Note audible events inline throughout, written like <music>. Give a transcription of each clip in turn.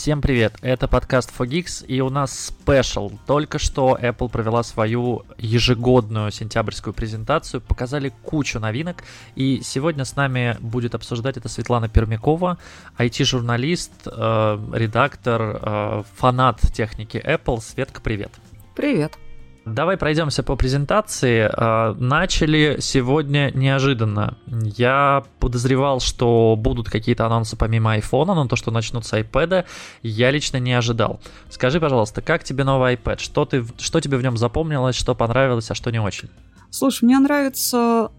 Всем привет, это подкаст Fogix, и у нас спешл. Только что Apple провела свою ежегодную сентябрьскую презентацию, показали кучу новинок, и сегодня с нами будет обсуждать это Светлана Пермякова, IT-журналист, э, редактор, э, фанат техники Apple. Светка, привет. Привет. Давай пройдемся по презентации. А, начали сегодня неожиданно. Я подозревал, что будут какие-то анонсы помимо iPhone, но то, что начнут с iPad, я лично не ожидал. Скажи, пожалуйста, как тебе новый iPad? Что, ты, что тебе в нем запомнилось, что понравилось, а что не очень? Слушай, мне нравится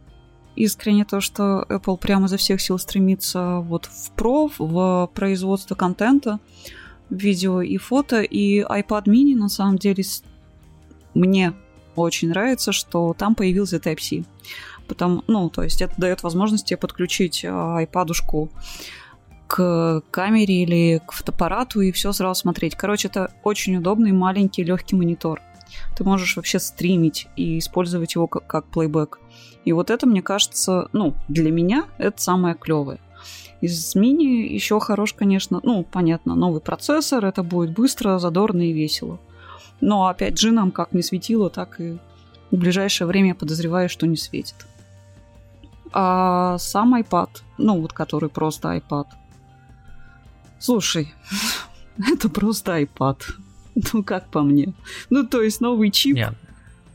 искренне то, что Apple прямо изо всех сил стремится вот в про, в производство контента, видео и фото, и iPad mini на самом деле мне очень нравится, что там появился Type-C. Потому, ну, то есть это дает возможность тебе подключить iPad-ушку к камере или к фотоаппарату и все сразу смотреть. Короче, это очень удобный маленький легкий монитор. Ты можешь вообще стримить и использовать его как, как плейбэк. И вот это, мне кажется, ну, для меня это самое клевое. Из мини еще хорош, конечно, ну, понятно, новый процессор, это будет быстро, задорно и весело. Но опять же нам как не светило, так и в ближайшее время подозреваю, что не светит. А сам iPad, ну вот который просто iPad. Слушай, <laughs> это просто iPad. Ну, как по мне. Ну, то есть новый чип. Нет,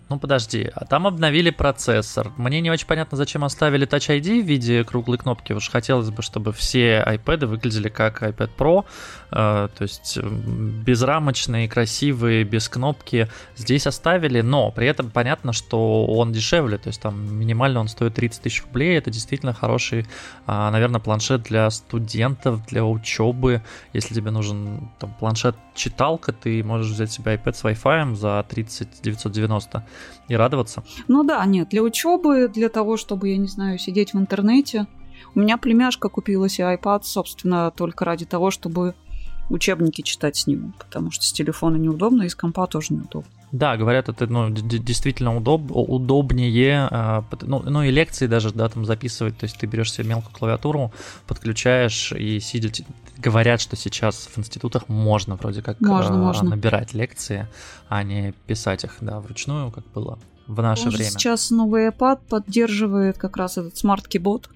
ну подожди, а там обновили процессор. Мне не очень понятно, зачем оставили Touch ID в виде круглой кнопки. Уж хотелось бы, чтобы все iPad выглядели как iPad Pro, э, то есть безрамочные, красивые, без кнопки. Здесь оставили, но при этом понятно, что он дешевле, то есть там минимально он стоит 30 тысяч рублей. Это действительно хороший, э, наверное, планшет для студентов, для учебы. Если тебе нужен планшет-читалка, ты можешь взять себе iPad с Wi-Fi за 30 990 и радоваться. Ну да, нет, для учебы, для того, чтобы, я не знаю, сидеть в интернете. У меня племяшка купила себе iPad, собственно, только ради того, чтобы учебники читать с ним, потому что с телефона неудобно, и с компа тоже неудобно. Да, говорят, это ну, действительно удоб, удобнее. А, ну, ну и лекции даже, да, там записывать. То есть ты берешь себе мелкую клавиатуру, подключаешь и сидя. Говорят, что сейчас в институтах можно вроде как можно, а, можно. набирать лекции, а не писать их, да, вручную, как было в наше время. Сейчас новый iPad поддерживает как раз этот смарт keyboard.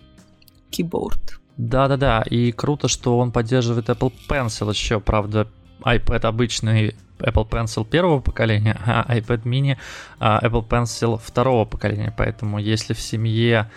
Keyboard. Да-да-да, и круто, что он поддерживает Apple Pencil еще, правда, iPad обычный Apple Pencil первого поколения, а iPad mini а Apple Pencil второго поколения. Поэтому если в семье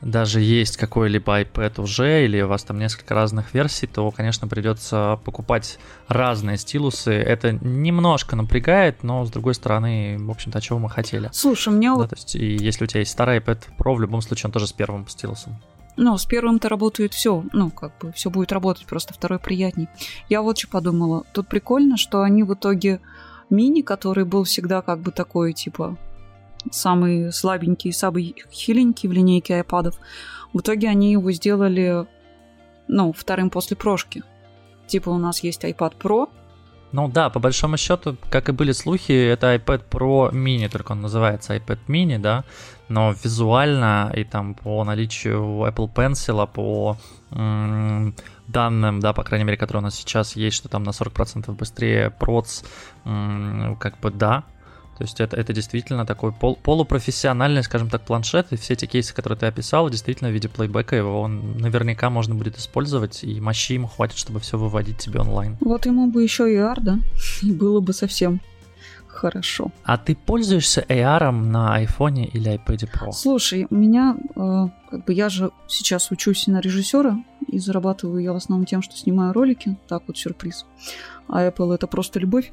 даже есть какой-либо iPad уже, или у вас там несколько разных версий, то, конечно, придется покупать разные стилусы. Это немножко напрягает, но, с другой стороны, в общем-то, чего мы хотели. Слушай, мне да. То есть, и если у тебя есть старый iPad Pro, в любом случае он тоже с первым стилусом. Ну, с первым-то работает все, ну, как бы все будет работать, просто второй приятней. Я вот что подумала. Тут прикольно, что они в итоге мини, который был всегда как бы такой, типа, самый слабенький, самый хиленький в линейке айпадов, в итоге они его сделали, ну, вторым после прошки. Типа у нас есть iPad Pro, ну да, по большому счету, как и были слухи, это iPad Pro mini, только он называется iPad mini, да, но визуально и там по наличию Apple Pencil, по данным, да, по крайней мере, которые у нас сейчас есть, что там на 40% быстрее проц, как бы да, то есть это, это действительно такой пол, полупрофессиональный, скажем так, планшет, и все эти кейсы, которые ты описал, действительно в виде плейбека его он наверняка можно будет использовать, и мощи ему хватит, чтобы все выводить тебе онлайн. Вот ему бы еще и AR, да, <laughs> и было бы совсем хорошо. А ты пользуешься AR на айфоне или iPad Pro? Слушай, у меня, э, как бы я же сейчас учусь на режиссера, и зарабатываю я в основном тем, что снимаю ролики, так вот сюрприз. А Apple это просто любовь.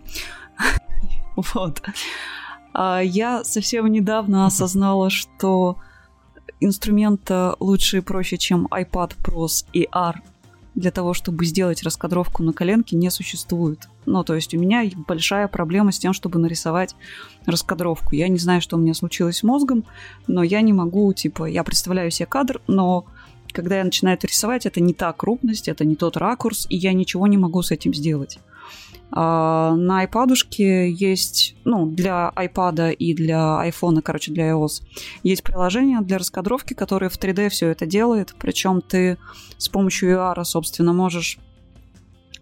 <laughs> Вот. А я совсем недавно осознала, что инструмента лучше и проще, чем iPad Pros и R для того, чтобы сделать раскадровку на коленке, не существует. Ну, то есть у меня большая проблема с тем, чтобы нарисовать раскадровку. Я не знаю, что у меня случилось с мозгом, но я не могу, типа, я представляю себе кадр, но когда я начинаю это рисовать, это не та крупность, это не тот ракурс, и я ничего не могу с этим сделать. А, на iPad есть, ну, для iPad и для iPhone, короче, для iOS, есть приложение для раскадровки, которое в 3D все это делает. Причем ты с помощью AR, собственно, можешь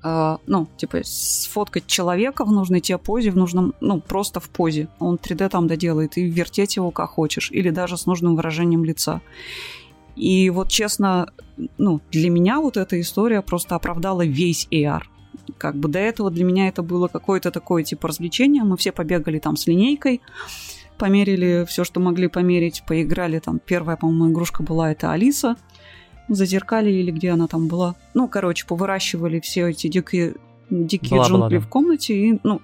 э, ну, типа, сфоткать человека в нужной тебе позе, в нужном, ну, просто в позе. Он 3D там доделает, и вертеть его как хочешь, или даже с нужным выражением лица. И вот честно, ну, для меня вот эта история просто оправдала весь AR. Как бы до этого для меня это было какое-то такое типа развлечение. Мы все побегали там с линейкой, померили все, что могли померить, поиграли там. Первая, по-моему, игрушка была это Алиса. Зазеркали или где она там была. Ну, короче, повыращивали все эти дикие, дикие была, джунгли была, да. в комнате. И, ну,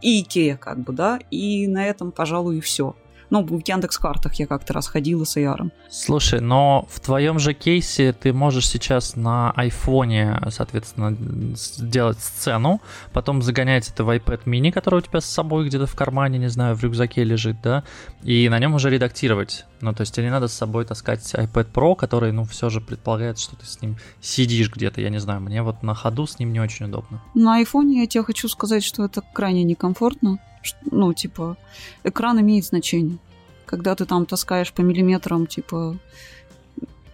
и Икея, как бы, да. И на этом, пожалуй, и все. Ну, в Яндекс картах я как-то раз ходила с AR. Слушай, но в твоем же кейсе ты можешь сейчас на айфоне, соответственно, сделать сцену, потом загонять это в iPad mini, который у тебя с собой где-то в кармане, не знаю, в рюкзаке лежит, да, и на нем уже редактировать. Ну, то есть тебе не надо с собой таскать iPad Pro, который, ну, все же предполагает, что ты с ним сидишь где-то, я не знаю, мне вот на ходу с ним не очень удобно. На айфоне я тебе хочу сказать, что это крайне некомфортно ну, типа, экран имеет значение. Когда ты там таскаешь по миллиметрам, типа,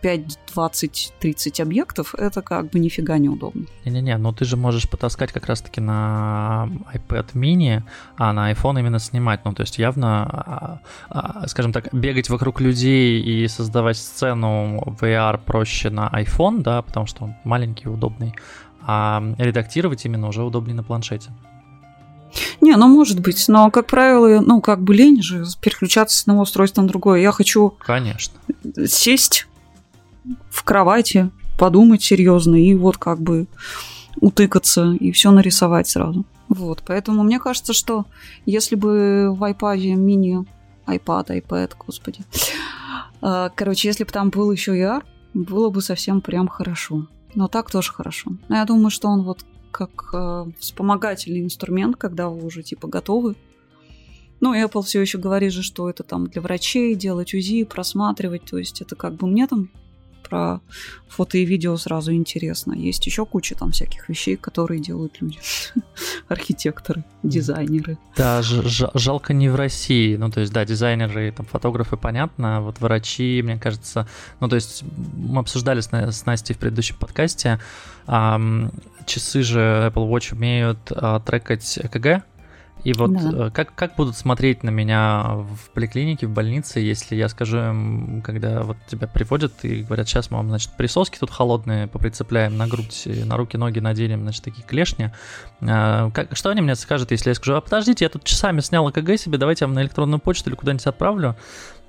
5, 20, 30 объектов, это как бы нифига неудобно. Не-не-не, но ты же можешь потаскать как раз-таки на iPad mini, а на iPhone именно снимать. Ну, то есть явно, а, а, скажем так, бегать вокруг людей и создавать сцену VR проще на iPhone, да, потому что он маленький, удобный, а редактировать именно уже удобнее на планшете. Не, ну может быть, но, как правило, ну как бы лень же переключаться с одного устройства на другое. Я хочу... Конечно. Сесть в кровати, подумать серьезно и вот как бы утыкаться и все нарисовать сразу. Вот, поэтому мне кажется, что если бы в iPad мини, iPad, iPad, господи, а, короче, если бы там был еще AR, было бы совсем прям хорошо. Но так тоже хорошо. Но я думаю, что он вот как э, вспомогательный инструмент, когда вы уже типа готовы. Ну, Apple все еще говорит же, что это там для врачей делать УЗИ, просматривать. То есть это как бы мне там про фото и видео сразу интересно. Есть еще куча там всяких вещей, которые делают люди. <laughs> Архитекторы, дизайнеры. Да, жалко не в России. Ну, то есть, да, дизайнеры, там, фотографы, понятно. А вот врачи, мне кажется... Ну, то есть, мы обсуждали с, с Настей в предыдущем подкасте. А, часы же Apple Watch умеют а, трекать ЭКГ, и вот да. Э, как, как будут смотреть на меня в поликлинике, в больнице, если я скажу им, когда вот тебя приводят и говорят, сейчас мы вам, значит, присоски тут холодные поприцепляем на грудь, на руки, ноги наденем, значит, такие клешни. А, как, что они мне скажут, если я скажу, а подождите, я тут часами снял ЭКГ себе, давайте я вам на электронную почту или куда-нибудь отправлю.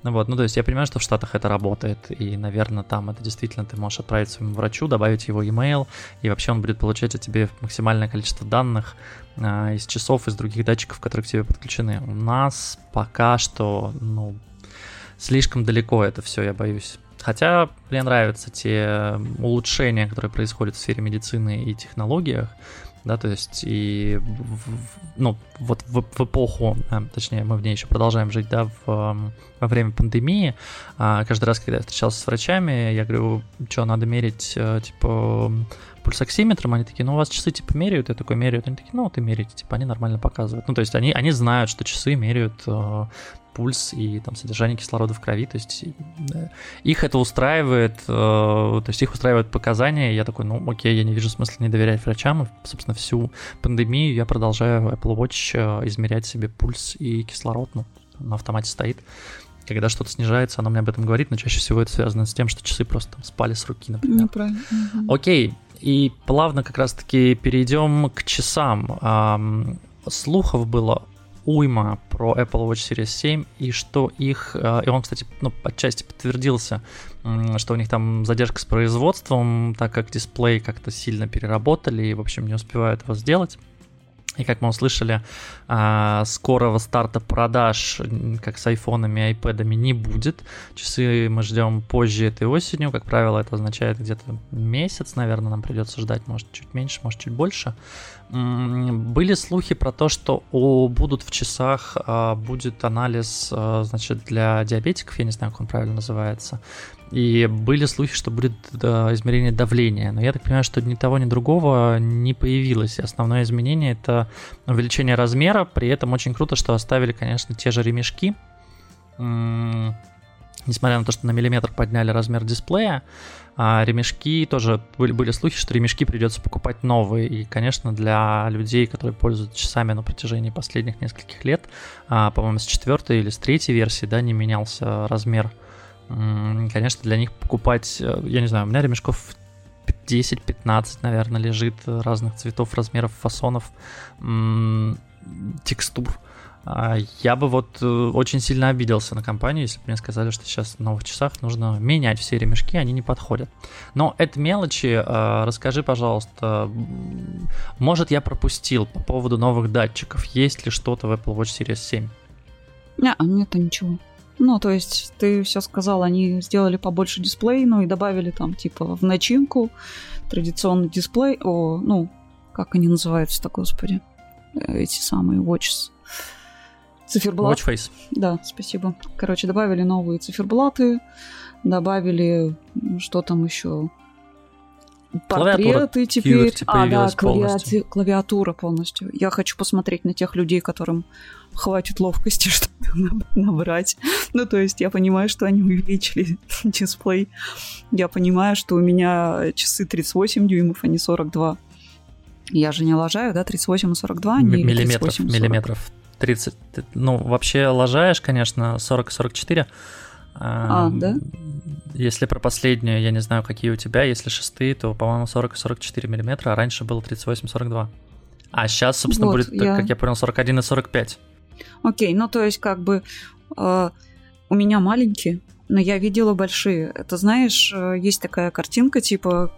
Вот, ну то есть я понимаю, что в Штатах это работает, и, наверное, там это действительно ты можешь отправить своему врачу, добавить его email, и вообще он будет получать от тебя максимальное количество данных а, из часов, из других датчиков, которые к тебе подключены. У нас пока что, ну, слишком далеко это все, я боюсь. Хотя мне нравятся те улучшения, которые происходят в сфере медицины и технологиях да, то есть и, в, ну, вот в, в эпоху, а, точнее, мы в ней еще продолжаем жить, да, в, во время пандемии, а, каждый раз, когда я встречался с врачами, я говорю, что, надо мерить, э, типа, пульсоксиметром, они такие, ну, у вас часы, типа, меряют, я такой меряют, они такие, ну, ты меряете, типа, они нормально показывают, ну, то есть они, они знают, что часы меряют э, пульс и там содержание кислорода в крови, то есть их это устраивает, э, то есть их устраивают показания, я такой, ну окей, я не вижу смысла не доверять врачам, и, собственно, всю пандемию я продолжаю Apple Watch э, измерять себе пульс и кислород, ну, на автомате стоит. Когда что-то снижается, оно мне об этом говорит, но чаще всего это связано с тем, что часы просто там спали с руки, например. Неправильно. Окей, и плавно как раз-таки перейдем к часам. Слухов было уйма про Apple Watch Series 7 и что их, э, и он, кстати, ну, отчасти подтвердился, что у них там задержка с производством, так как дисплей как-то сильно переработали и, в общем, не успевают его сделать. И как мы услышали, а, скорого старта продаж, как с айфонами и айпэдами, не будет. Часы мы ждем позже этой осенью. Как правило, это означает где-то месяц, наверное, нам придется ждать, может, чуть меньше, может, чуть больше. Были слухи про то, что о, будут в часах, а, будет анализ, а, значит, для диабетиков, я не знаю, как он правильно называется. И были слухи, что будет да, измерение давления. Но я так понимаю, что ни того, ни другого не появилось. Основное изменение это увеличение размера. При этом очень круто, что оставили, конечно, те же ремешки. несмотря на то, что на миллиметр подняли размер дисплея, а ремешки тоже были, были слухи, что ремешки придется покупать новые. И, конечно, для людей, которые пользуются часами на протяжении последних нескольких лет, а, по-моему, с четвертой или с третьей версии, да, не менялся размер. Конечно, для них покупать, э, я не знаю, у меня ремешков 10-15, наверное, лежит разных цветов, размеров, фасонов, текстур. А, я бы вот э, очень сильно обиделся на компанию, если бы мне сказали, что сейчас в новых часах нужно менять все ремешки, они не подходят. Но это мелочи. А, расскажи, пожалуйста, может я пропустил по поводу новых датчиков? Есть ли что-то в Apple Watch Series 7? Не, нет ничего. Ну, то есть ты все сказал, они сделали побольше дисплей, ну и добавили там типа в начинку традиционный дисплей, о, ну, как они называются-то, господи, эти самые watches циферблат. Watchface. Да, спасибо. Короче, добавили новые циферблаты, добавили что там еще портреты теперь. А, да, клавиати... клавиатура полностью. Я хочу посмотреть на тех людей, которым хватит ловкости, <laughs> чтобы набрать. Ну, то есть я понимаю, что они увеличили <laughs> дисплей. Я понимаю, что у меня часы 38 дюймов, а не 42. Я же не лажаю, да, 38 и 42, а не миллиметров, миллиметров. 30, ну, вообще лажаешь, конечно, 40-44. А, а, да? Если про последнюю, я не знаю, какие у тебя, если шестые, то, по-моему, 40-44 миллиметра, а раньше было 38-42. А сейчас, собственно, вот, будет, я... как я понял, 41 и 45. Окей, ну то есть как бы э, у меня маленькие, но я видела большие. Это знаешь, э, есть такая картинка, типа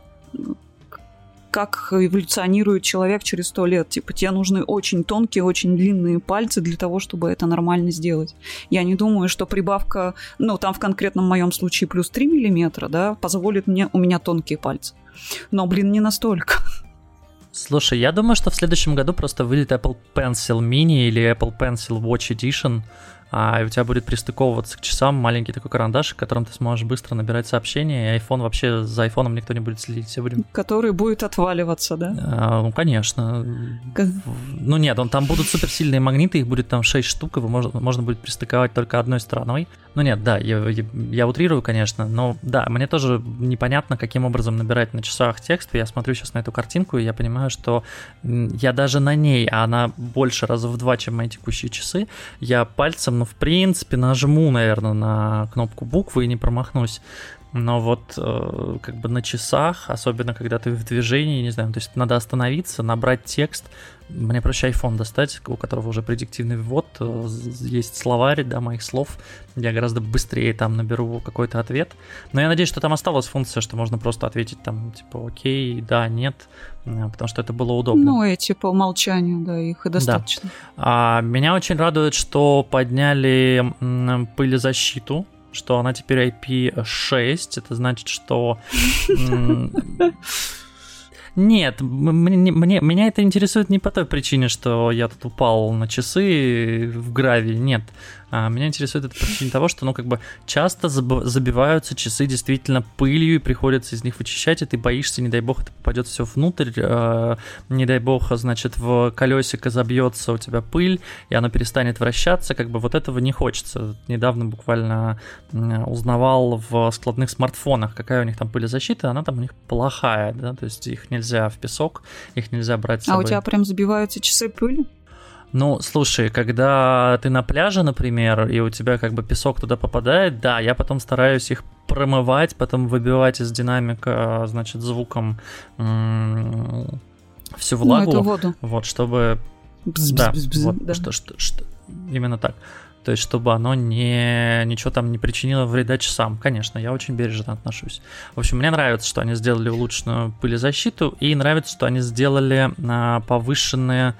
как эволюционирует человек через сто лет. Типа, тебе нужны очень тонкие, очень длинные пальцы для того, чтобы это нормально сделать. Я не думаю, что прибавка, ну, там в конкретном моем случае плюс 3 миллиметра, да, позволит мне, у меня тонкие пальцы. Но, блин, не настолько. Слушай, я думаю, что в следующем году просто выйдет Apple Pencil Mini или Apple Pencil Watch Edition – а у тебя будет пристыковываться к часам маленький такой карандаш, которым ты сможешь быстро набирать сообщения, и iPhone вообще за айфоном никто не будет следить, все будем... Который будет отваливаться, да? А, ну, конечно. Как... Ну нет, он там будут суперсильные магниты, их будет там 6 штук, его можно, можно будет пристыковать только одной стороной. Ну нет, да, я, я, я утрирую, конечно, но да, мне тоже непонятно, каким образом набирать на часах текст. Я смотрю сейчас на эту картинку, и я понимаю, что я даже на ней, а она больше раза в два, чем мои текущие часы, я пальцем, ну, в принципе, нажму, наверное, на кнопку буквы и не промахнусь. Но вот э, как бы на часах, особенно когда ты в движении, не знаю, то есть надо остановиться, набрать текст. Мне проще iPhone достать, у которого уже предиктивный ввод, э, есть словарь, да, моих слов. Я гораздо быстрее там наберу какой-то ответ. Но я надеюсь, что там осталась функция, что можно просто ответить там, типа, окей, да, нет, потому что это было удобно. Ну, и типа умолчанию, да, их и достаточно. Да. А, меня очень радует, что подняли пылезащиту что она теперь IP6. Это значит, что... <laughs> Нет, мне, мне, меня это интересует не по той причине, что я тут упал на часы в гравии. Нет, а, меня интересует это по причине того, что, ну, как бы часто забиваются часы действительно пылью, и приходится из них вычищать, и ты боишься, не дай бог, это попадет все внутрь, э, не дай бог, значит, в колесико забьется у тебя пыль, и оно перестанет вращаться, как бы вот этого не хочется. Недавно буквально узнавал в складных смартфонах, какая у них там пылезащита, она там у них плохая, да, то есть их нельзя в песок, их нельзя брать с собой. А у тебя прям забиваются часы пылью? Ну, слушай, когда ты на пляже, например, и у тебя как бы песок туда попадает, да, я потом стараюсь их промывать, потом выбивать из динамика, значит, звуком м- всю ну, влагу. Ну, воду. Вот, чтобы... Бз -бз -бз -бз, да, вот, да. Что, что, что, именно так. То есть, чтобы оно не, ничего там не причинило вреда часам. Конечно, я очень бережно отношусь. В общем, мне нравится, что они сделали улучшенную пылезащиту, и нравится, что они сделали а, повышенные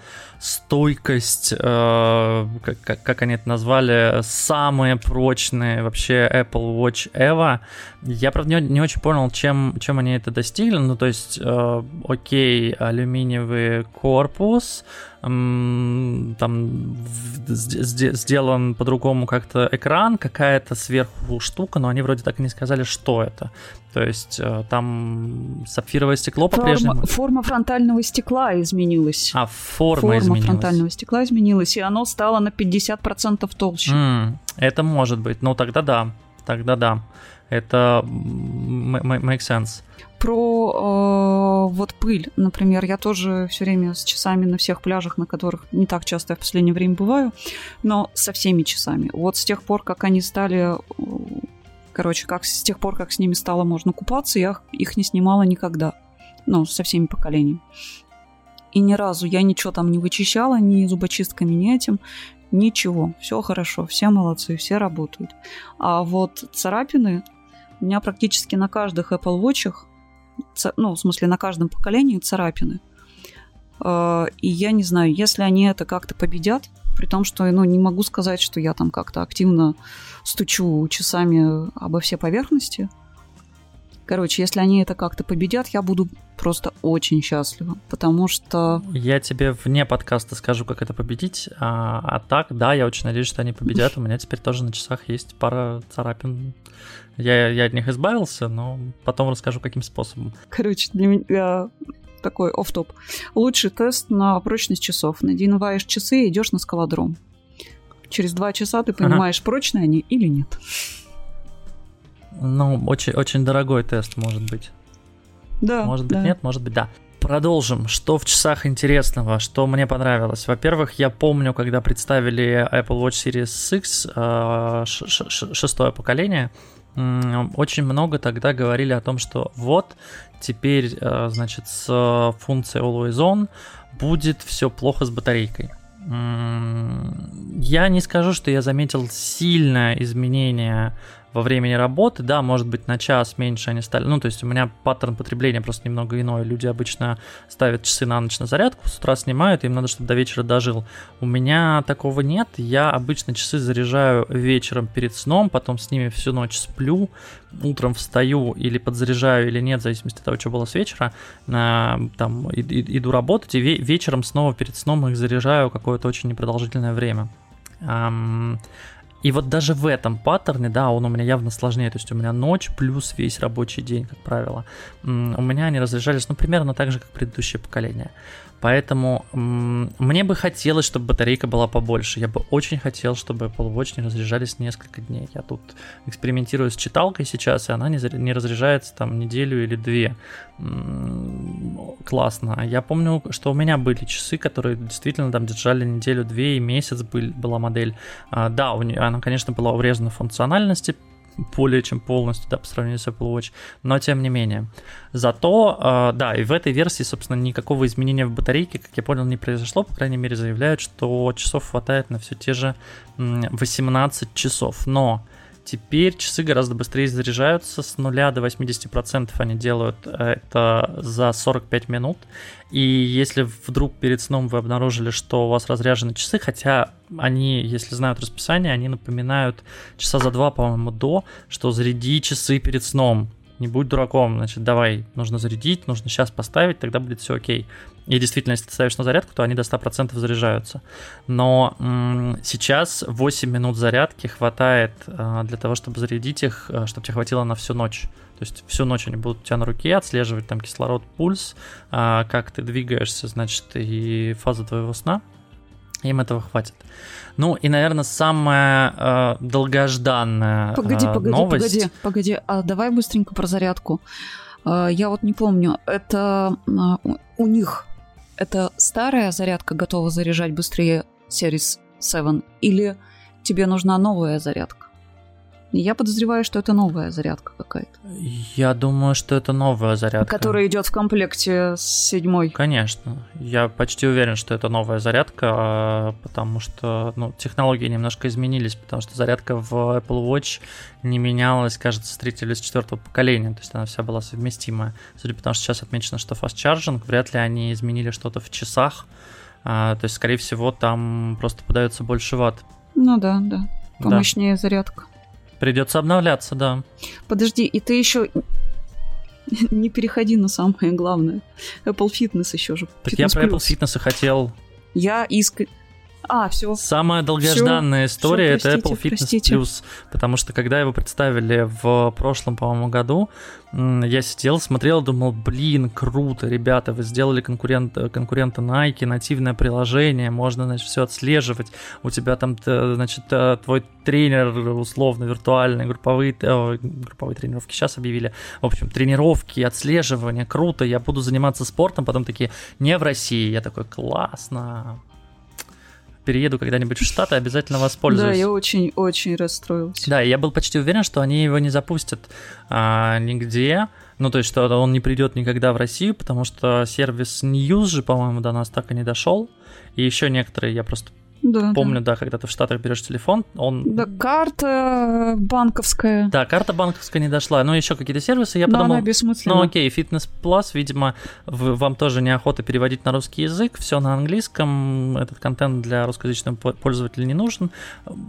стойкость, э, как, как они это назвали, самые прочные вообще Apple Watch Evo. Я, правда, не, не очень понял, чем, чем они это достигли. Ну, то есть, э, окей, алюминиевый корпус, там сделан по-другому как-то экран, какая-то сверху штука, но они вроде так и не сказали, что это. То есть э, там сапфировое стекло по-прежнему. Форма фронтального стекла изменилась. А форма, форма изменилась. фронтального стекла изменилась, и оно стало на 50% толще. Mm, это может быть. Ну тогда да. тогда да. Это make sense. Про э, вот пыль, например, я тоже все время с часами на всех пляжах, на которых не так часто я в последнее время бываю, но со всеми часами. Вот с тех пор, как они стали Короче, как с тех пор, как с ними стало можно купаться, я их не снимала никогда. Ну, со всеми поколениями. И ни разу я ничего там не вычищала, ни зубочистками, ни этим. Ничего. Все хорошо, все молодцы, все работают. А вот царапины у меня практически на каждых Apple Watch, ну, в смысле, на каждом поколении царапины. А, и я не знаю, если они это как-то победят, при том, что ну, не могу сказать, что я там как-то активно стучу часами обо все поверхности. Короче, если они это как-то победят, я буду просто очень счастлива, потому что... Я тебе вне подкаста скажу, как это победить, а, а так, да, я очень надеюсь, что они победят. У меня теперь тоже на часах есть пара царапин. Я, я от них избавился, но потом расскажу, каким способом. Короче, для меня такой оф топ Лучший тест на прочность часов. Надеваешь часы и идешь на скалодром. Через два часа ты понимаешь, ага. прочные они или нет. Ну, очень, очень дорогой тест, может быть. Да. Может быть, да. нет, может быть, да. Продолжим. Что в часах интересного, что мне понравилось? Во-первых, я помню, когда представили Apple Watch Series X, э, шестое поколение, очень много тогда говорили о том, что вот теперь, э, значит, с функцией Always On будет все плохо с батарейкой. Я не скажу, что я заметил сильное изменение во времени работы, да, может быть, на час меньше они стали. Ну, то есть у меня паттерн потребления просто немного иной. Люди обычно ставят часы на ночь на зарядку, с утра снимают, им надо, чтобы до вечера дожил. У меня такого нет. Я обычно часы заряжаю вечером перед сном, потом с ними всю ночь сплю, утром встаю или подзаряжаю или нет, в зависимости от того, что было с вечера, там иду работать, и вечером снова перед сном их заряжаю какое-то очень непродолжительное время. И вот даже в этом паттерне, да, он у меня явно сложнее, то есть у меня ночь плюс весь рабочий день, как правило. У меня они разряжались, ну, примерно так же, как предыдущее поколение. Поэтому мне бы хотелось, чтобы батарейка была побольше. Я бы очень хотел, чтобы Apple Watch не разряжались несколько дней. Я тут экспериментирую с читалкой сейчас, и она не, не разряжается там неделю или две. Классно. Я помню, что у меня были часы, которые действительно там держали неделю-две и месяц был, была модель. А, да, у нее, она, конечно, была урезана в функциональности, более чем полностью, да, по сравнению с Apple Watch, но тем не менее. Зато, э, да, и в этой версии, собственно, никакого изменения в батарейке, как я понял, не произошло, по крайней мере, заявляют, что часов хватает на все те же 18 часов, но Теперь часы гораздо быстрее заряжаются, с 0 до 80% они делают это за 45 минут. И если вдруг перед сном вы обнаружили, что у вас разряжены часы, хотя они, если знают расписание, они напоминают часа за два, по-моему, до, что заряди часы перед сном. Не будь дураком, значит, давай, нужно зарядить, нужно сейчас поставить, тогда будет все окей. И действительно, если ты ставишь на зарядку, то они до 100% заряжаются. Но м- сейчас 8 минут зарядки хватает э, для того, чтобы зарядить их, э, чтобы тебе хватило на всю ночь. То есть всю ночь они будут у тебя на руке отслеживать там кислород, пульс, э, как ты двигаешься, значит, и фаза твоего сна. Им этого хватит. Ну и, наверное, самая э, долгожданная погоди, э, погоди, новость. Погоди, погоди, а давай быстренько про зарядку. Э, я вот не помню, это э, у них это старая зарядка готова заряжать быстрее Series 7 или тебе нужна новая зарядка? Я подозреваю, что это новая зарядка какая-то. Я думаю, что это новая зарядка. Которая идет в комплекте с седьмой. Конечно. Я почти уверен, что это новая зарядка, а, потому что ну, технологии немножко изменились, потому что зарядка в Apple Watch не менялась, кажется, с третьего или с четвертого поколения. То есть она вся была совместимая. Судя по тому, что сейчас отмечено, что fast charging, вряд ли они изменили что-то в часах. А, то есть, скорее всего, там просто подается больше ватт. Ну да, да. Помощнее да. зарядка. Придется обновляться, да. Подожди, и ты еще <laughs> не переходи на самое главное. Apple Fitness еще же. Так я про Apple Fitness и хотел. Я иск... А, все. Самая долгожданная Всё, история это простите, Apple Fitness простите. Plus, потому что когда его представили в прошлом, по-моему, году, я сидел, смотрел, думал, блин, круто, ребята, вы сделали конкурент, конкурента Nike, нативное приложение, можно, значит, все отслеживать, у тебя там, значит, э, твой тренер условно виртуальный, групповые, э, групповые тренировки сейчас объявили, в общем, тренировки, отслеживание, круто, я буду заниматься спортом, потом такие, не в России, я такой, классно, перееду когда-нибудь в Штаты, обязательно воспользуюсь. Да, я очень-очень расстроилась. Да, я был почти уверен, что они его не запустят а, нигде. Ну, то есть, что он не придет никогда в Россию, потому что сервис News же, по-моему, до нас так и не дошел. И еще некоторые, я просто Да, да. помню, да, когда ты в Штатах берешь телефон, он... Да, карта банковская. Да, карта банковская не дошла, но еще какие-то сервисы, я Но подумал, она бессмысленна. ну окей, Fitness Plus, видимо, в- вам тоже неохота переводить на русский язык, все на английском, этот контент для русскоязычного по- пользователя не нужен.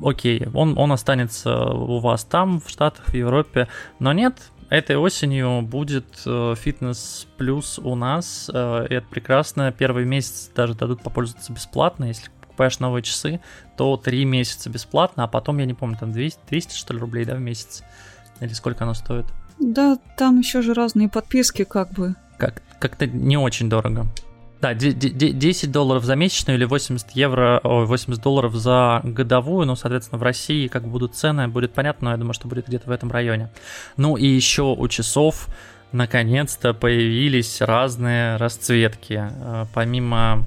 Окей, он, он останется у вас там, в Штатах, в Европе, но нет, этой осенью будет э, Fitness Plus у нас, э, и это прекрасно. Первый месяц даже дадут попользоваться бесплатно, если покупаешь новые часы, то 3 месяца бесплатно, а потом, я не помню, там 200, 200 что ли, рублей, да, в месяц? Или сколько оно стоит? Да, там еще же разные подписки, как бы. как- как-то не очень дорого. Да, де- де- де- 10 долларов за месячную или 80 евро, ой, 80 долларов за годовую, ну, соответственно, в России как будут цены, будет понятно, но я думаю, что будет где-то в этом районе. Ну и еще у часов наконец-то появились разные расцветки. Э, Помимо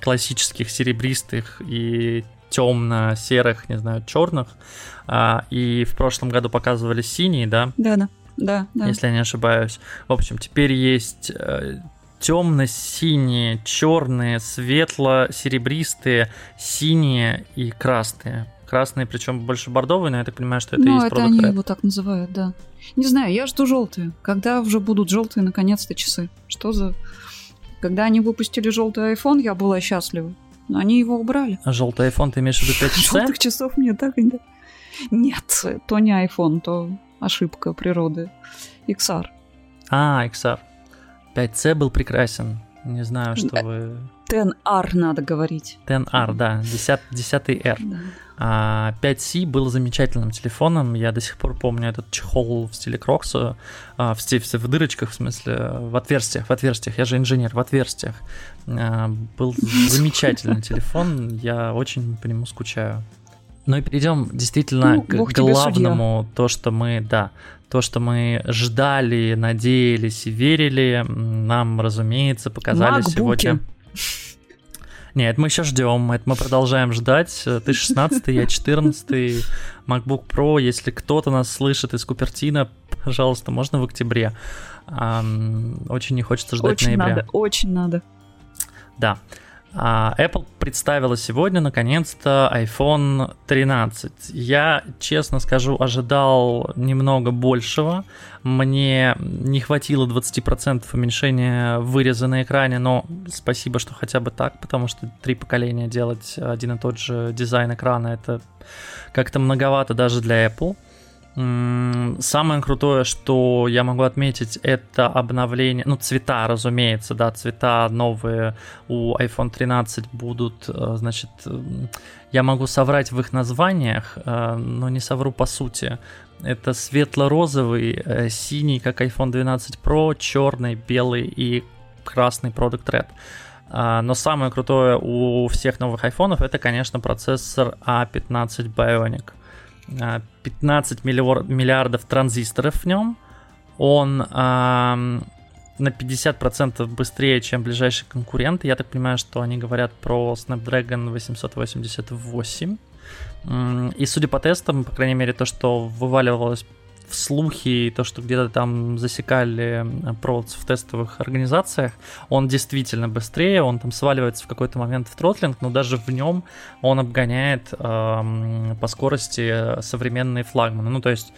классических серебристых и темно-серых, не знаю, черных, а, и в прошлом году показывали синие, да, Да, да. Да, да. если я не ошибаюсь. В общем, теперь есть темно-синие, черные, светло-серебристые, синие и красные. Красные, причем больше бордовые, но я так понимаю, что это и ну, есть это они Red. его так называют, да. Не знаю, я жду желтые. Когда уже будут желтые, наконец-то, часы? Что за... Когда они выпустили желтый iPhone, я была счастлива. Но они его убрали. А Желтый iPhone ты имеешь в виду 5C? <laughs> Желтых часов мне так и не... Нет, то не iPhone, то ошибка природы. XR. А, XR. 5C был прекрасен. Не знаю, что вы... 10R надо говорить. 10R, да, 10, 10R. Да. А 5C был замечательным телефоном. Я до сих пор помню этот чехол в стиле Крокса, а, в, стиле, в дырочках, в смысле, в отверстиях, в отверстиях. Я же инженер, в отверстиях. А, Был замечательный телефон. Я очень по нему скучаю. Ну и перейдем действительно Ну, к главному, то, что мы, да, то, что мы ждали, надеялись и верили, нам, разумеется, показали Макбуки. сегодня. Нет, мы еще ждем, это мы продолжаем ждать. Ты 16 я 14 MacBook Pro, если кто-то нас слышит из Купертина, пожалуйста, можно в октябре. Очень не хочется ждать Очень ноября. надо, очень надо. Да. А, Apple представила сегодня, наконец-то, iPhone 13. Я, честно скажу, ожидал немного большего. Мне не хватило 20% уменьшения выреза на экране, но спасибо, что хотя бы так, потому что три поколения делать один и тот же дизайн экрана, это как-то многовато даже для Apple. Самое крутое, что я могу отметить, это обновление, ну, цвета, разумеется, да, цвета новые у iPhone 13 будут, э, значит, м, я могу соврать в их названиях, э, но не совру по сути. Это светло-розовый, э, синий, как iPhone 12 Pro, черный, белый и красный Product Red. А, Но самое крутое у всех новых айфонов это, конечно, процессор A15 Bionic. А, 15 миллиор- миллиардов транзисторов в нем. Он ам, на 50% быстрее, чем ближайший конкурент. Я так понимаю, что они говорят про Snapdragon 888. М, И судя по тестам, по крайней мере, то, что вываливалось в слухи, и то, что где-то там засекали м, провод в тестовых организациях, он действительно быстрее, он там сваливается в какой-то момент в тротлинг, но даже в нем он обгоняет эм, по скорости современные флагманы. Ну, то есть,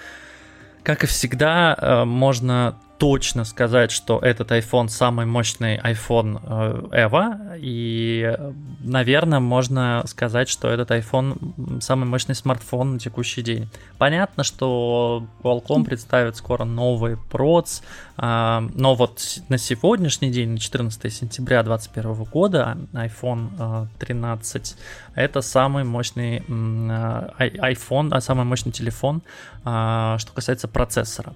как и всегда, э, можно точно сказать, что этот iPhone самый мощный iPhone э, Evo, и, наверное, можно сказать, что этот iPhone самый мощный смартфон на текущий день. Понятно, что Qualcomm представит скоро новый проц, а, но вот на сегодняшний день, на 14 сентября 2021 года, iPhone 13 э, это самый мощный iPhone, а самый мощный телефон, а, что касается процессора.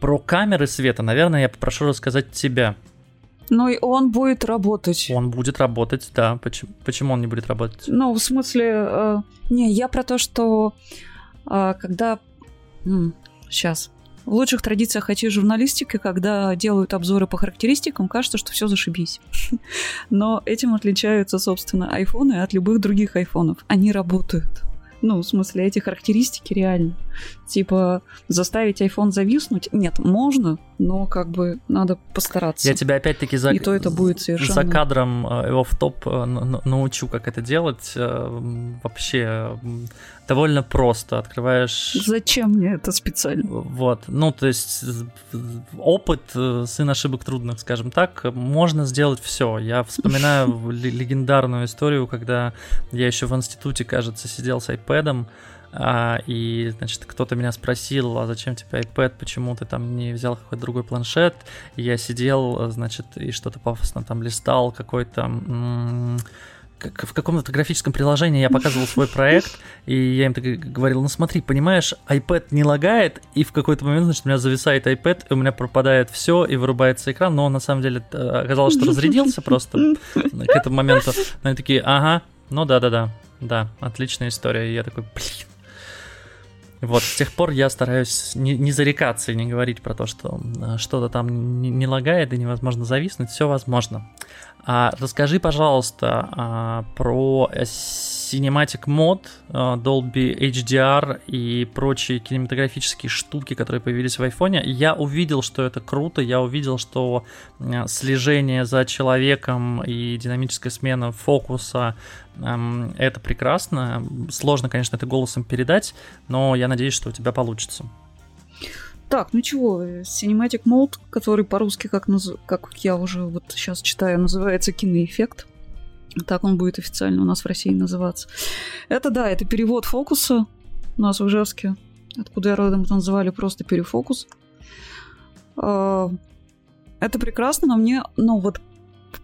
Про камеры света, наверное, я попрошу рассказать тебя. Ну и он будет работать. Он будет работать, да. Почему, почему он не будет работать? Ну, в смысле, э, не, я про то, что э, когда... М, сейчас. В лучших традициях IT-журналистики, когда делают обзоры по характеристикам, кажется, что все зашибись. <laughs> Но этим отличаются, собственно, айфоны от любых других айфонов. Они работают. Ну, в смысле, эти характеристики реально. Типа, заставить iPhone зависнуть? Нет, можно, но как бы надо постараться. Я тебя опять-таки за, И то это будет совершенно... за кадром э, его в топ э, научу, как это делать. Э, вообще довольно просто. Открываешь... Зачем мне это специально? Вот. Ну, то есть опыт, сын ошибок трудных, скажем так, можно сделать все. Я вспоминаю <laughs> легендарную историю, когда я еще в институте, кажется, сидел с iPad, а, и, значит, кто-то меня спросил, а зачем тебе iPad, почему ты там не взял какой-то другой планшет? И я сидел, значит, и что-то пафосно там листал, какой-то... М- в каком-то графическом приложении я показывал свой проект, и я им так говорил, ну смотри, понимаешь, iPad не лагает, и в какой-то момент, значит, у меня зависает iPad, и у меня пропадает все, и вырубается экран, но на самом деле э, оказалось, что разрядился просто к этому моменту. Они такие, ага, ну да-да-да, да, отличная история. И я такой, блин, вот, с тех пор я стараюсь не, не зарекаться и не говорить про то, что э, что-то там не, не лагает и невозможно зависнуть. Все возможно. А, расскажи, пожалуйста, а, про Cinematic Mod, а, Dolby HDR и прочие кинематографические штуки, которые появились в айфоне. Я увидел, что это круто, я увидел, что а, слежение за человеком и динамическая смена фокуса это прекрасно. Сложно, конечно, это голосом передать, но я надеюсь, что у тебя получится. Так, ну чего, Cinematic Mode, который по-русски, как, наз... как я уже вот сейчас читаю, называется киноэффект. Так он будет официально у нас в России называться. Это да, это перевод фокуса у нас в Ижевске, откуда я родом, это называли просто перефокус. А, это прекрасно, но мне, ну вот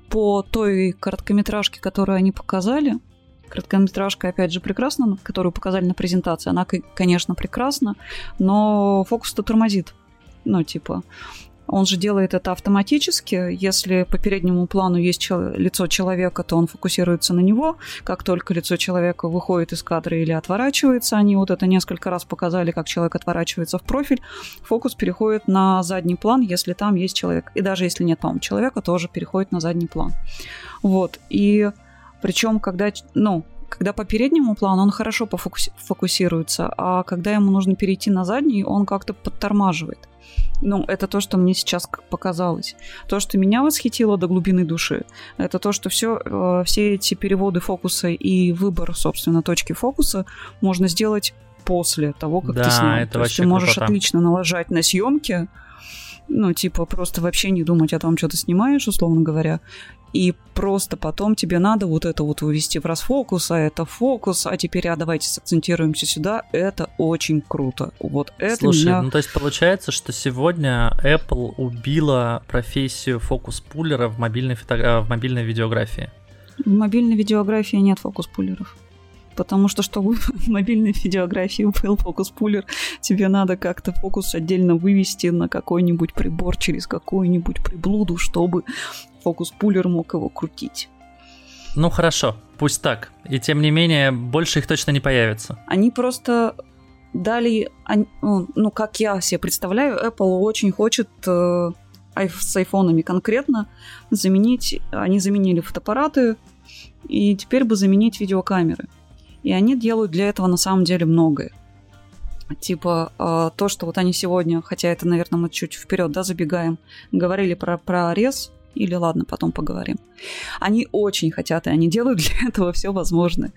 по той короткометражке, которую они показали, Короткометражка, опять же, прекрасна, которую показали на презентации. Она, конечно, прекрасна, но фокус-то тормозит. Ну, типа, он же делает это автоматически. Если по переднему плану есть чел- лицо человека, то он фокусируется на него. Как только лицо человека выходит из кадра или отворачивается, они вот это несколько раз показали, как человек отворачивается в профиль, фокус переходит на задний план, если там есть человек. И даже если нет там человека, тоже переходит на задний план. Вот. И причем, когда, ну, когда по переднему плану он хорошо фокусируется, а когда ему нужно перейти на задний, он как-то подтормаживает. Ну, это то, что мне сейчас показалось. То, что меня восхитило до глубины души, это то, что все, э, все эти переводы фокуса и выбор, собственно, точки фокуса можно сделать после того, как да, ты снял. Это то есть ты можешь крутота. отлично налажать на съемке, ну, типа, просто вообще не думать о том, что ты снимаешь, условно говоря, и просто потом тебе надо вот это вот вывести в расфокус, а это фокус, а теперь а давайте сакцентируемся сюда, это очень круто. Вот это Слушай, меня... ну то есть получается, что сегодня Apple убила профессию фокус-пулера в мобильной, фото... в мобильной видеографии. В мобильной видеографии нет фокус-пулеров. Потому что, чтобы в <laughs> мобильной видеографии был фокус-пулер, тебе надо как-то фокус отдельно вывести на какой-нибудь прибор через какую-нибудь приблуду, чтобы фокус-пулер мог его крутить. Ну хорошо, пусть так. И тем не менее, больше их точно не появится. Они просто дали, ну, ну, как я себе представляю, Apple очень хочет э, с айфонами конкретно заменить, они заменили фотоаппараты, и теперь бы заменить видеокамеры. И они делают для этого на самом деле многое. Типа э, то, что вот они сегодня, хотя это, наверное, мы чуть вперед, да, забегаем, говорили про, про рез Или ладно, потом поговорим. Они очень хотят, и они делают <laughs> для этого все возможное.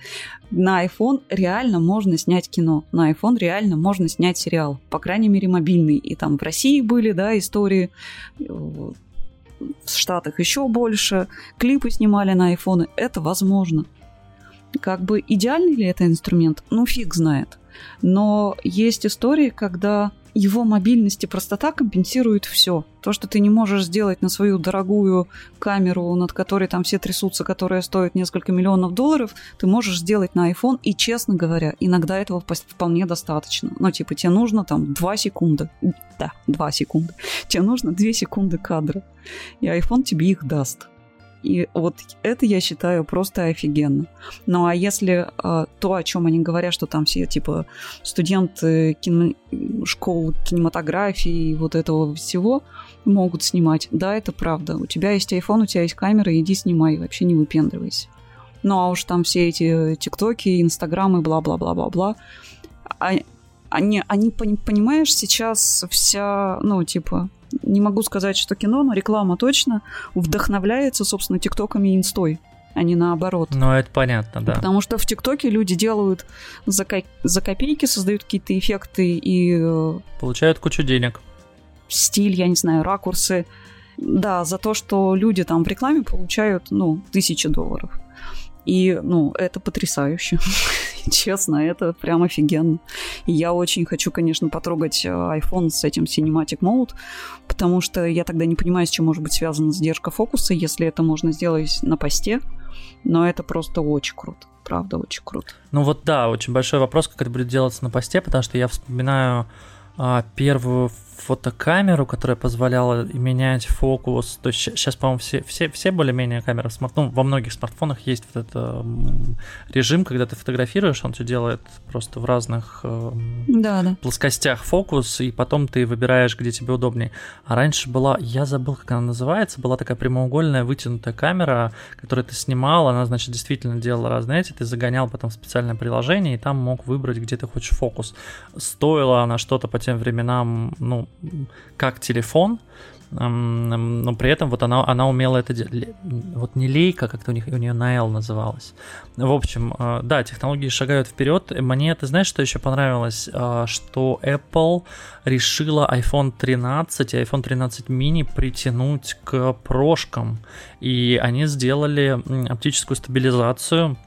На iPhone реально можно снять кино. На iPhone реально можно снять сериал. По крайней мере, мобильный. И там в России были, да, истории. В Штатах еще больше. Клипы снимали на iPhone. Это возможно. Как бы идеальный ли это инструмент? Ну, фиг знает. Но есть истории, когда его мобильность и простота компенсирует все. То, что ты не можешь сделать на свою дорогую камеру, над которой там все трясутся, которая стоит несколько миллионов долларов, ты можешь сделать на iPhone, и, честно говоря, иногда этого вполне достаточно. Ну, типа, тебе нужно там 2 секунды. Да, 2 секунды. Тебе нужно 2 секунды кадра. И iPhone тебе их даст. И вот это я считаю просто офигенно. Ну а если э, то, о чем они говорят, что там все типа студенты кино... школ кинематографии и вот этого всего могут снимать, да, это правда. У тебя есть iPhone, у тебя есть камера, иди снимай, вообще не выпендривайся. Ну а уж там все эти тиктоки, инстаграмы, бла-бла-бла-бла-бла. А, они, они, понимаешь, сейчас вся, ну, типа, не могу сказать, что кино, но реклама точно вдохновляется, собственно, тиктоками и инстой а не наоборот. Ну, это понятно, да. Потому что в ТикТоке люди делают за, ко- за копейки, создают какие-то эффекты и... Э, Получают кучу денег. Стиль, я не знаю, ракурсы. Да, за то, что люди там в рекламе получают, ну, тысячи долларов. И, ну, это потрясающе. <laughs> Честно, это прям офигенно. И я очень хочу, конечно, потрогать э, iPhone с этим Cinematic Mode, потому что я тогда не понимаю, с чем может быть связана задержка фокуса, если это можно сделать на посте. Но это просто очень круто. Правда, очень круто. Ну вот да, очень большой вопрос, как это будет делаться на посте, потому что я вспоминаю а, первую фотокамеру, которая позволяла менять фокус. То есть сейчас, по-моему, все, все, все более-менее камеры в смартфонах, ну, во многих смартфонах есть вот этот режим, когда ты фотографируешь, он все делает просто в разных э, да, да. плоскостях фокус, и потом ты выбираешь, где тебе удобнее. А раньше была, я забыл, как она называется, была такая прямоугольная вытянутая камера, которую ты снимал, она, значит, действительно делала разные эти, ты загонял потом в специальное приложение, и там мог выбрать, где ты хочешь фокус. Стоила она что-то по тем временам, ну, как телефон, но при этом вот она, она умела это делать. Вот не лейка, как-то у, них, у нее на L называлась. В общем, э, да, технологии шагают вперед. Мне, ты знаешь, что еще понравилось? Э, что Apple решила iPhone 13 и iPhone 13 mini притянуть к прошкам. И они сделали оптическую стабилизацию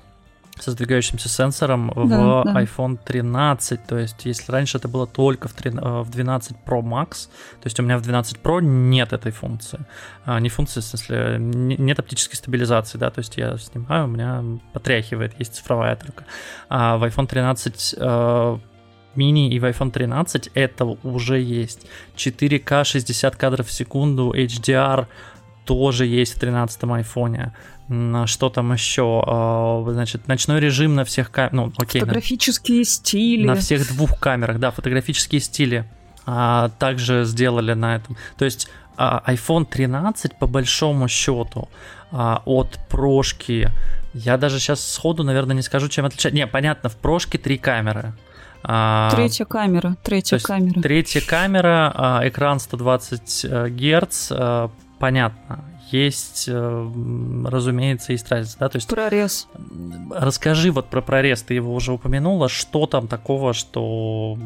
со сдвигающимся сенсором да, в да. iPhone 13. То есть, если раньше это было только в, 3, э, в 12 Pro Max, то есть у меня в 12 Pro нет этой функции. А, не функции, в смысле, нет оптической стабилизации, да, то есть я снимаю, у меня потряхивает, есть цифровая только. А в iPhone 13 э, мини и в iPhone 13 это уже есть. 4К 60 кадров в секунду, HDR тоже есть в 13 айфоне что там еще, а, значит, ночной режим на всех камерах, ну, окей. Фотографические на, стили. На всех двух камерах, да, фотографические стили а, также сделали на этом. То есть а, iPhone 13 по большому счету а, от прошки, я даже сейчас сходу, наверное, не скажу, чем отличается. Не, понятно, в прошке три камеры. А, третья камера, третья камера. Третья камера, а, экран 120 э, Гц, э, понятно есть, э, разумеется, есть разница, да, то есть... Прорез. Расскажи вот про прорез, ты его уже упомянула, что там такого, что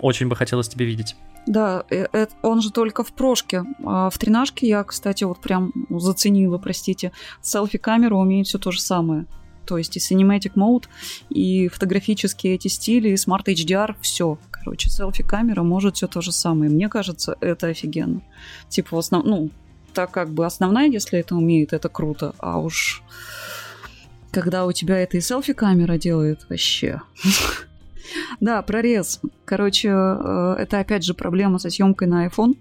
очень бы хотелось тебе видеть? Да, э, он же только в прошке. А в тренажке я, кстати, вот прям заценила, простите. Селфи-камера умеет все то же самое. То есть и Cinematic Mode, и фотографические эти стили, и Smart HDR, все. Короче, селфи-камера может все то же самое. Мне кажется, это офигенно. Типа, в основном, ну, так как бы основная, если это умеет, это круто. А уж когда у тебя это и селфи-камера делает, вообще. <laughs> Да, прорез. Короче, э, это опять же проблема со съемкой на iPhone.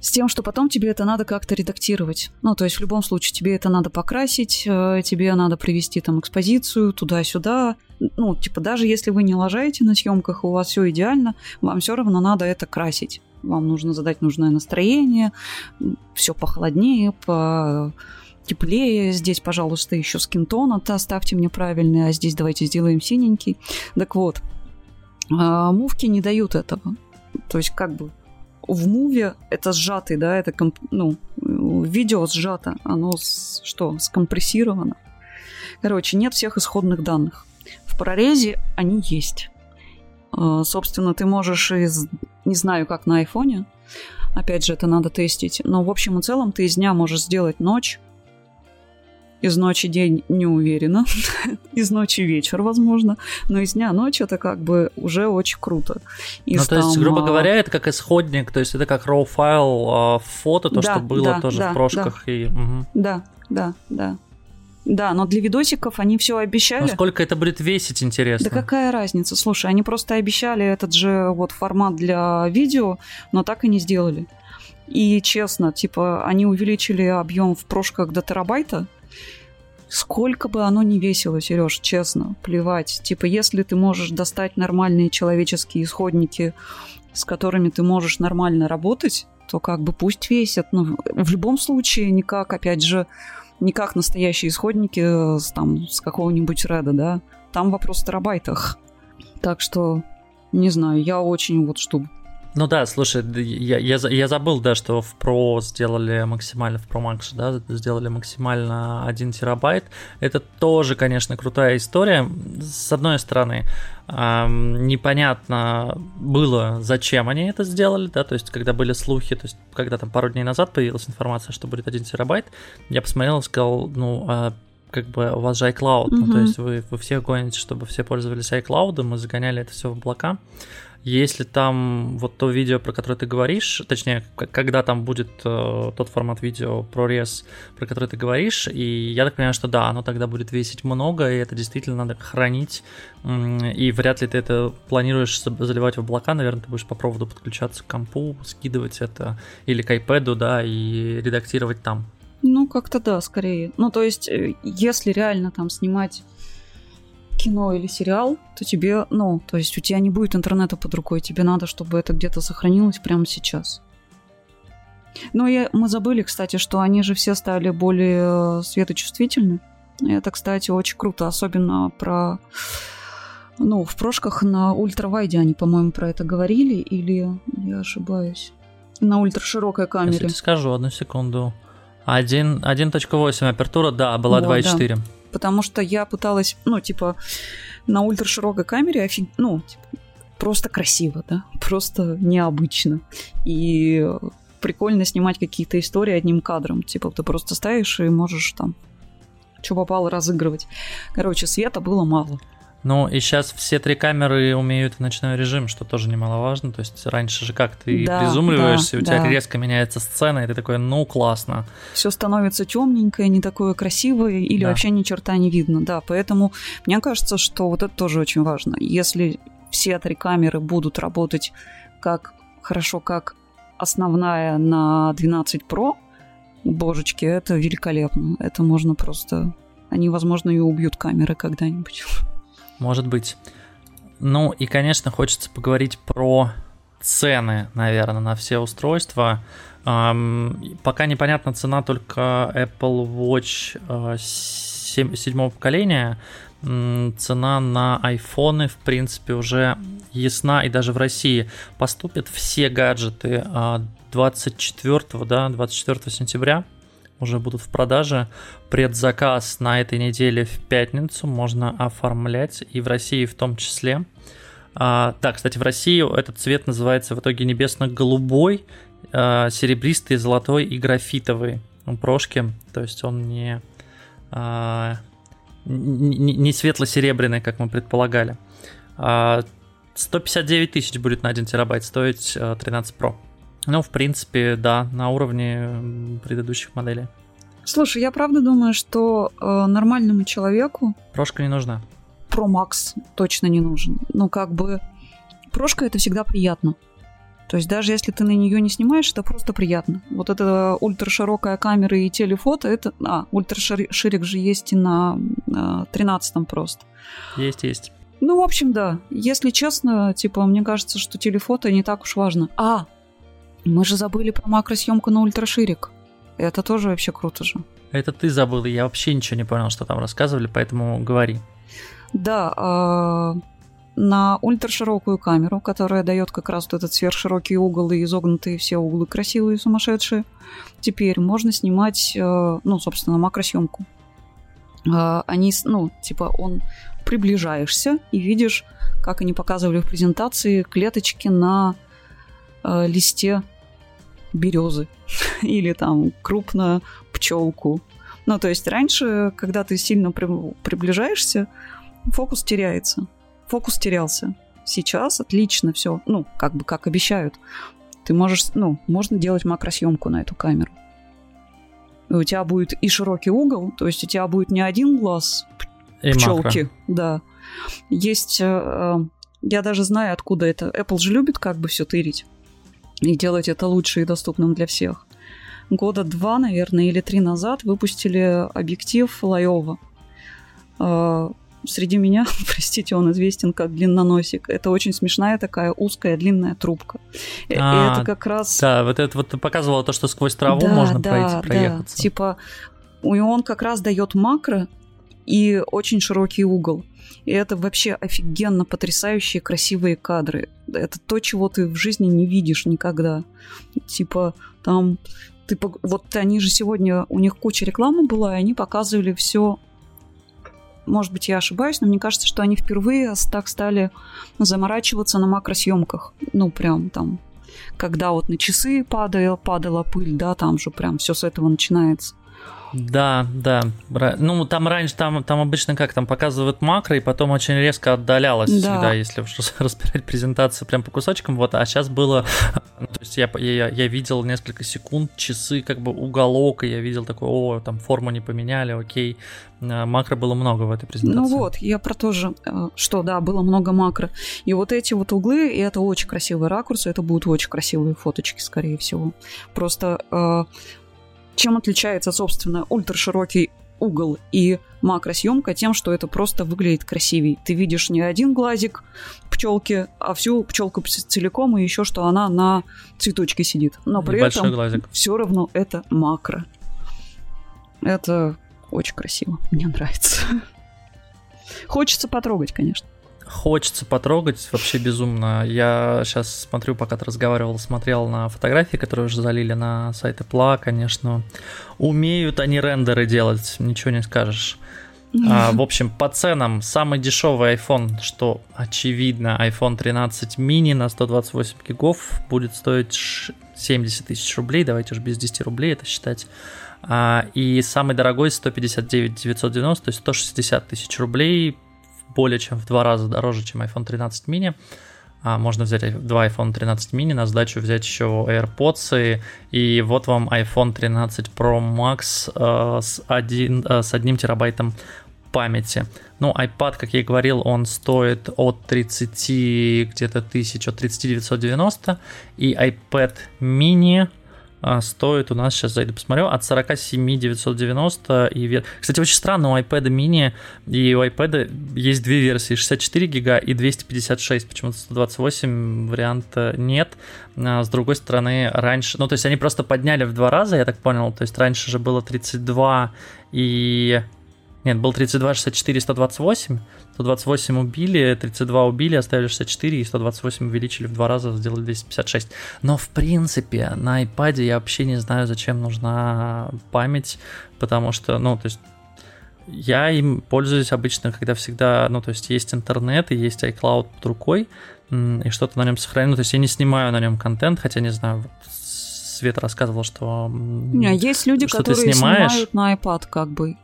С тем, что потом тебе это надо как-то редактировать. Ну, то есть в любом случае тебе это надо покрасить, э, тебе надо привести там экспозицию туда-сюда. Ну, типа даже если вы не лажаете на съемках, у вас все идеально, вам все равно надо это красить вам нужно задать нужное настроение, все похолоднее, по теплее. Здесь, пожалуйста, еще скинтон оставьте мне правильный, а здесь давайте сделаем синенький. Так вот, а, мувки не дают этого. То есть как бы в муве это сжатый, да, это комп, ну, видео сжато, оно с, что, скомпрессировано. Короче, нет всех исходных данных. В прорезе они есть. Э, собственно, ты можешь из, не знаю, как на айфоне, опять же, это надо тестить, но в общем и целом ты из дня можешь сделать ночь, из ночи день не уверена, <laughs> из ночи вечер, возможно, но из дня ночь это как бы уже очень круто. Из, ну, то есть, грубо а, говоря, это как исходник, то есть это как raw файл фото, то, да, что было да, тоже да, в прошках. Да, и... угу. да, да, да. Да, но для видосиков они все обещали. Но сколько это будет весить, интересно? Да какая разница? Слушай, они просто обещали этот же вот формат для видео, но так и не сделали. И честно, типа, они увеличили объем в прошках до терабайта, Сколько бы оно ни весило, Сереж, честно, плевать. Типа, если ты можешь достать нормальные человеческие исходники, с которыми ты можешь нормально работать, то как бы пусть весят. Но в любом случае никак, опять же, не как настоящие исходники э, там, с какого-нибудь реда, да. Там вопрос в терабайтах. Так что, не знаю, я очень вот жду ну да, слушай, я, я, я забыл, да, что в Pro сделали максимально, в Pro Max, да, сделали максимально 1 терабайт. Это тоже, конечно, крутая история. С одной стороны, эм, непонятно было, зачем они это сделали, да, то есть когда были слухи, то есть когда там пару дней назад появилась информация, что будет 1 терабайт, я посмотрел и сказал, ну, а как бы у вас же iCloud, mm-hmm. ну, то есть вы, вы все гоните, чтобы все пользовались iCloud, мы загоняли это все в облака. Если там вот то видео, про которое ты говоришь, точнее, когда там будет э, тот формат видео про рез, про который ты говоришь, и я так понимаю, что да, оно тогда будет весить много, и это действительно надо хранить, и вряд ли ты это планируешь заливать в облака, наверное, ты будешь по проводу подключаться к компу, скидывать это или к iPad, да, и редактировать там. Ну, как-то да, скорее. Ну, то есть, э, если реально там снимать кино или сериал, то тебе, ну, то есть у тебя не будет интернета под рукой, тебе надо, чтобы это где-то сохранилось прямо сейчас. Ну и мы забыли, кстати, что они же все стали более светочувствительны. Это, кстати, очень круто, особенно про... Ну, в прошках на ультравайде они, по-моему, про это говорили, или я ошибаюсь? На ультраширокой камере. Я тебе скажу, одну секунду. 1.8 апертура, да, была вот, 2.4. Да потому что я пыталась, ну, типа, на ультраширокой камере, офиг... ну, типа, просто красиво, да, <laughs> просто необычно. И прикольно снимать какие-то истории одним кадром. Типа, ты просто ставишь и можешь там что попало разыгрывать. Короче, света было мало. Ну и сейчас все три камеры умеют в ночной режим, что тоже немаловажно. То есть раньше же как ты да, призумливаешься, да, у тебя да. резко меняется сцена, и ты такой, ну классно. Все становится темненькое, не такое красивое, или да. вообще ни черта не видно. Да, поэтому мне кажется, что вот это тоже очень важно. Если все три камеры будут работать как хорошо, как основная на 12 Pro, божечки, это великолепно. Это можно просто... Они, возможно, и убьют камеры когда-нибудь. Может быть. Ну и, конечно, хочется поговорить про цены, наверное, на все устройства. Um, пока непонятна цена только Apple Watch uh, 7, седьмого поколения. Цена на айфоны, в принципе, уже ясна, и даже в России поступят все гаджеты uh, 24, да, 24 сентября уже будут в продаже. Предзаказ на этой неделе в пятницу можно оформлять, и в России в том числе. А, да, кстати, в России этот цвет называется в итоге небесно-голубой, а, серебристый, золотой и графитовый. Он прошки, то есть он не, а, не, не светло-серебряный, как мы предполагали. А, 159 тысяч будет на 1 терабайт стоить 13 а, Pro. Ну, в принципе, да, на уровне предыдущих моделей. Слушай, я правда думаю, что э, нормальному человеку... Прошка не нужна. Pro Max точно не нужен. Ну, как бы... Прошка это всегда приятно. То есть даже если ты на нее не снимаешь, это просто приятно. Вот эта ультраширокая камера и телефото, это... А, ультраширик же есть и на, на 13 просто. Есть, есть. Ну, в общем, да. Если честно, типа, мне кажется, что телефото не так уж важно. А, мы же забыли про макросъемку на ультраширик. Это тоже вообще круто же. Это ты забыл, я вообще ничего не понял, что там рассказывали, поэтому говори. Да, э, на ультраширокую камеру, которая дает как раз вот этот сверхширокий угол и изогнутые все углы красивые, сумасшедшие. Теперь можно снимать, э, ну, собственно, макросъемку. Э, они, ну, типа, он приближаешься и видишь, как они показывали в презентации, клеточки на э, листе березы <laughs> или там крупную пчелку. Ну, то есть раньше, когда ты сильно при, приближаешься, фокус теряется. Фокус терялся. Сейчас отлично все, ну, как бы как обещают. Ты можешь, ну, можно делать макросъемку на эту камеру. И у тебя будет и широкий угол, то есть у тебя будет не один глаз и пчелки, макро. да. Есть, э, я даже знаю, откуда это. Apple же любит как бы все тырить и делать это лучше и доступным для всех. Года два, наверное, или три назад выпустили объектив Лайова. Э, среди меня, <laughs> простите, он известен как длинноносик. Это очень смешная такая узкая длинная трубка. А, и это как раз... Да, вот это вот ты показывала то, что сквозь траву да, можно да, пройти, проехаться. Да. Типа, и он как раз дает макро и очень широкий угол. И это вообще офигенно потрясающие красивые кадры. Это то, чего ты в жизни не видишь никогда. Типа там ты вот они же сегодня у них куча рекламы была, и они показывали все может быть, я ошибаюсь, но мне кажется, что они впервые так стали заморачиваться на макросъемках. Ну, прям там, когда вот на часы падала, падала пыль, да, там же прям все с этого начинается. Да, да. Ну, там раньше, там, там обычно как, там показывают макро, и потом очень резко отдалялось да. всегда, если уж <laughs> разбирать презентацию прям по кусочкам, вот, а сейчас было, ну, то есть я, я, я видел несколько секунд, часы, как бы уголок, и я видел такой, о, там форму не поменяли, окей, а, макро было много в этой презентации. Ну вот, я про то же, э, что да, было много макро. И вот эти вот углы, и это очень красивые ракурсы, это будут очень красивые фоточки, скорее всего. Просто э, чем отличается, собственно, ультраширокий угол и макросъемка тем, что это просто выглядит красивей. Ты видишь не один глазик пчелки, а всю пчелку целиком, и еще что она на цветочке сидит. Но при Большой этом глазик. все равно это макро. Это очень красиво. Мне нравится. <laughs> Хочется потрогать, конечно хочется потрогать вообще безумно. Я сейчас смотрю, пока ты разговаривал, смотрел на фотографии, которые уже залили на сайт Apple, конечно. Умеют они рендеры делать, ничего не скажешь. А, <laughs> в общем, по ценам самый дешевый iPhone, что очевидно, iPhone 13 mini на 128 гигов будет стоить 70 тысяч рублей. Давайте уже без 10 рублей это считать. А, и самый дорогой 159 990, то есть 160 тысяч рублей более чем в два раза дороже, чем iPhone 13 mini. А, можно взять два iPhone 13 mini, на сдачу взять еще AirPods, и, вот вам iPhone 13 Pro Max э, с, один, э, с одним терабайтом памяти. Ну, iPad, как я и говорил, он стоит от 30 где-то тысяч, от 30 990, и iPad mini стоит у нас, сейчас зайду посмотрю, от 47 990 и вверх. Кстати, очень странно, у iPad mini и у iPad есть две версии, 64 гига и 256, почему-то 128 варианта нет. А, с другой стороны, раньше, ну то есть они просто подняли в два раза, я так понял, то есть раньше же было 32 и нет, был 32, 64, 128. 128 убили, 32 убили, оставили 64, и 128 увеличили в два раза, сделали 256. Но в принципе на iPad я вообще не знаю, зачем нужна память, потому что, ну, то есть я им пользуюсь обычно, когда всегда, ну, то есть есть интернет и есть iCloud под рукой, и что-то на нем сохраню. Ну, то есть я не снимаю на нем контент, хотя не знаю, Света рассказывала, что... Не, есть люди, что которые снимают на iPad как бы.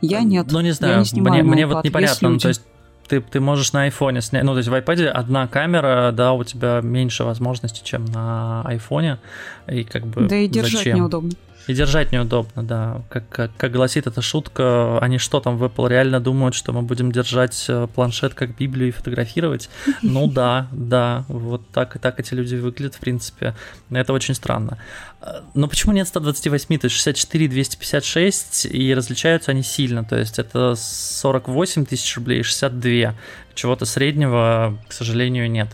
Я нет. Ну, не знаю, не мне, мне вот непонятно, ну, то есть ты, ты можешь на айфоне снять, ну, то есть в iPad одна камера, да, у тебя меньше возможностей, чем на айфоне, и как бы Да и держать зачем? неудобно. И держать неудобно, да. Как, как, как гласит эта шутка, они что там в Apple реально думают, что мы будем держать э, планшет как Библию и фотографировать? <laughs> Ну да, да, вот так и так эти люди выглядят, в принципе. Это очень странно. Э, но почему нет 128, то есть 64 и 256, и различаются они сильно, то есть это 48 тысяч рублей и 62. Чего-то среднего, к сожалению, нет.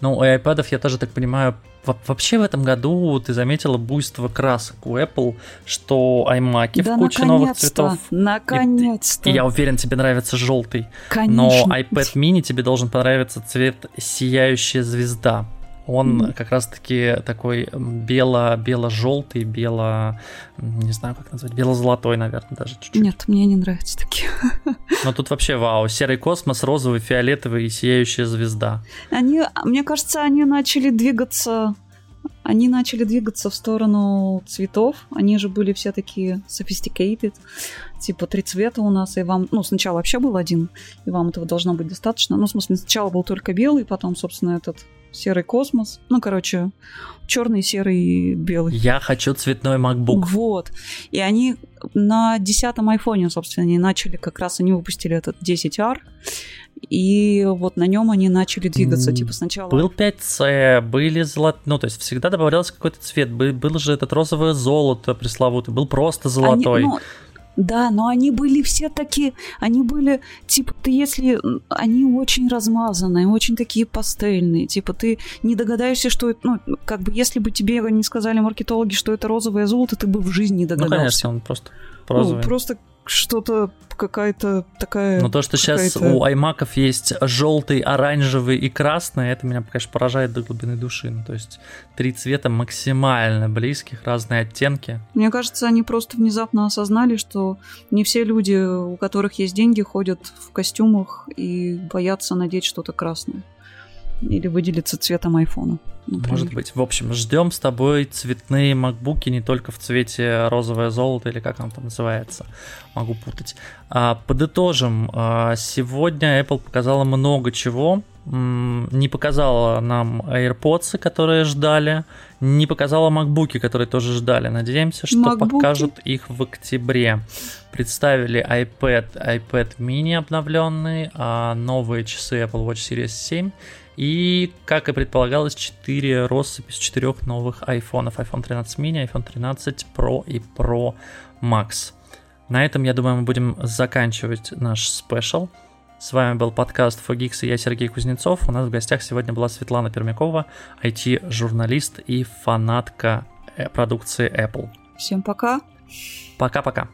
Ну, у iPad, я тоже так понимаю, вообще в этом году ты заметила буйство красок у Apple, что iMac да в куче новых цветов. Наконец-то. И, и я уверен, тебе нравится желтый. Конечно. Но iPad mini тебе должен понравиться цвет сияющая звезда. Он mm. как раз-таки такой бело, бело-желтый, бело, не знаю, как назвать, бело-золотой, наверное, даже чуть-чуть. Нет, мне не нравятся такие. Но тут вообще вау, серый космос, розовый, фиолетовый и сияющая звезда. Они, мне кажется, они начали двигаться они начали двигаться в сторону цветов. Они же были все такие sophisticated. Типа три цвета у нас, и вам... Ну, сначала вообще был один, и вам этого должно быть достаточно. Ну, в смысле, сначала был только белый, потом, собственно, этот серый космос. Ну, короче, черный, серый, белый. Я хочу цветной MacBook. Вот. И они на десятом айфоне, собственно, они начали, как раз они выпустили этот 10R, и вот на нем они начали двигаться, типа сначала... Был 5C, были золот... Ну, то есть всегда добавлялся какой-то цвет. Был, был же этот розовое золото пресловутый, был просто золотой. Они, ну, да, но они были все такие, они были, типа, ты если, они очень размазанные, очень такие пастельные, типа, ты не догадаешься, что это, ну, как бы, если бы тебе не сказали маркетологи, что это розовое золото, ты бы в жизни не догадался. Ну, конечно, он просто розовый. Ну, просто что-то какая-то такая... Но то, что сейчас у аймаков есть желтый, оранжевый и красный, это меня, конечно, поражает до глубины души. Ну, то есть три цвета максимально близких, разные оттенки. Мне кажется, они просто внезапно осознали, что не все люди, у которых есть деньги, ходят в костюмах и боятся надеть что-то красное или выделиться цветом айфона. Например. Может быть. В общем, ждем с тобой цветные макбуки не только в цвете розовое золото или как он там называется. Могу путать. А, подытожим. А, сегодня Apple показала много чего. Не показала нам AirPods, которые ждали. Не показала макбуки, которые тоже ждали. Надеемся, что MacBook. покажут их в октябре. Представили iPad, iPad mini обновленный, а новые часы Apple Watch Series 7 и, как и предполагалось, 4 россыпи с 4 новых айфонов. iPhone 13 mini, iPhone 13 Pro и Pro Max. На этом, я думаю, мы будем заканчивать наш спешл. С вами был подкаст Fogix и я Сергей Кузнецов. У нас в гостях сегодня была Светлана Пермякова, IT-журналист и фанатка э, продукции Apple. Всем пока. Пока-пока.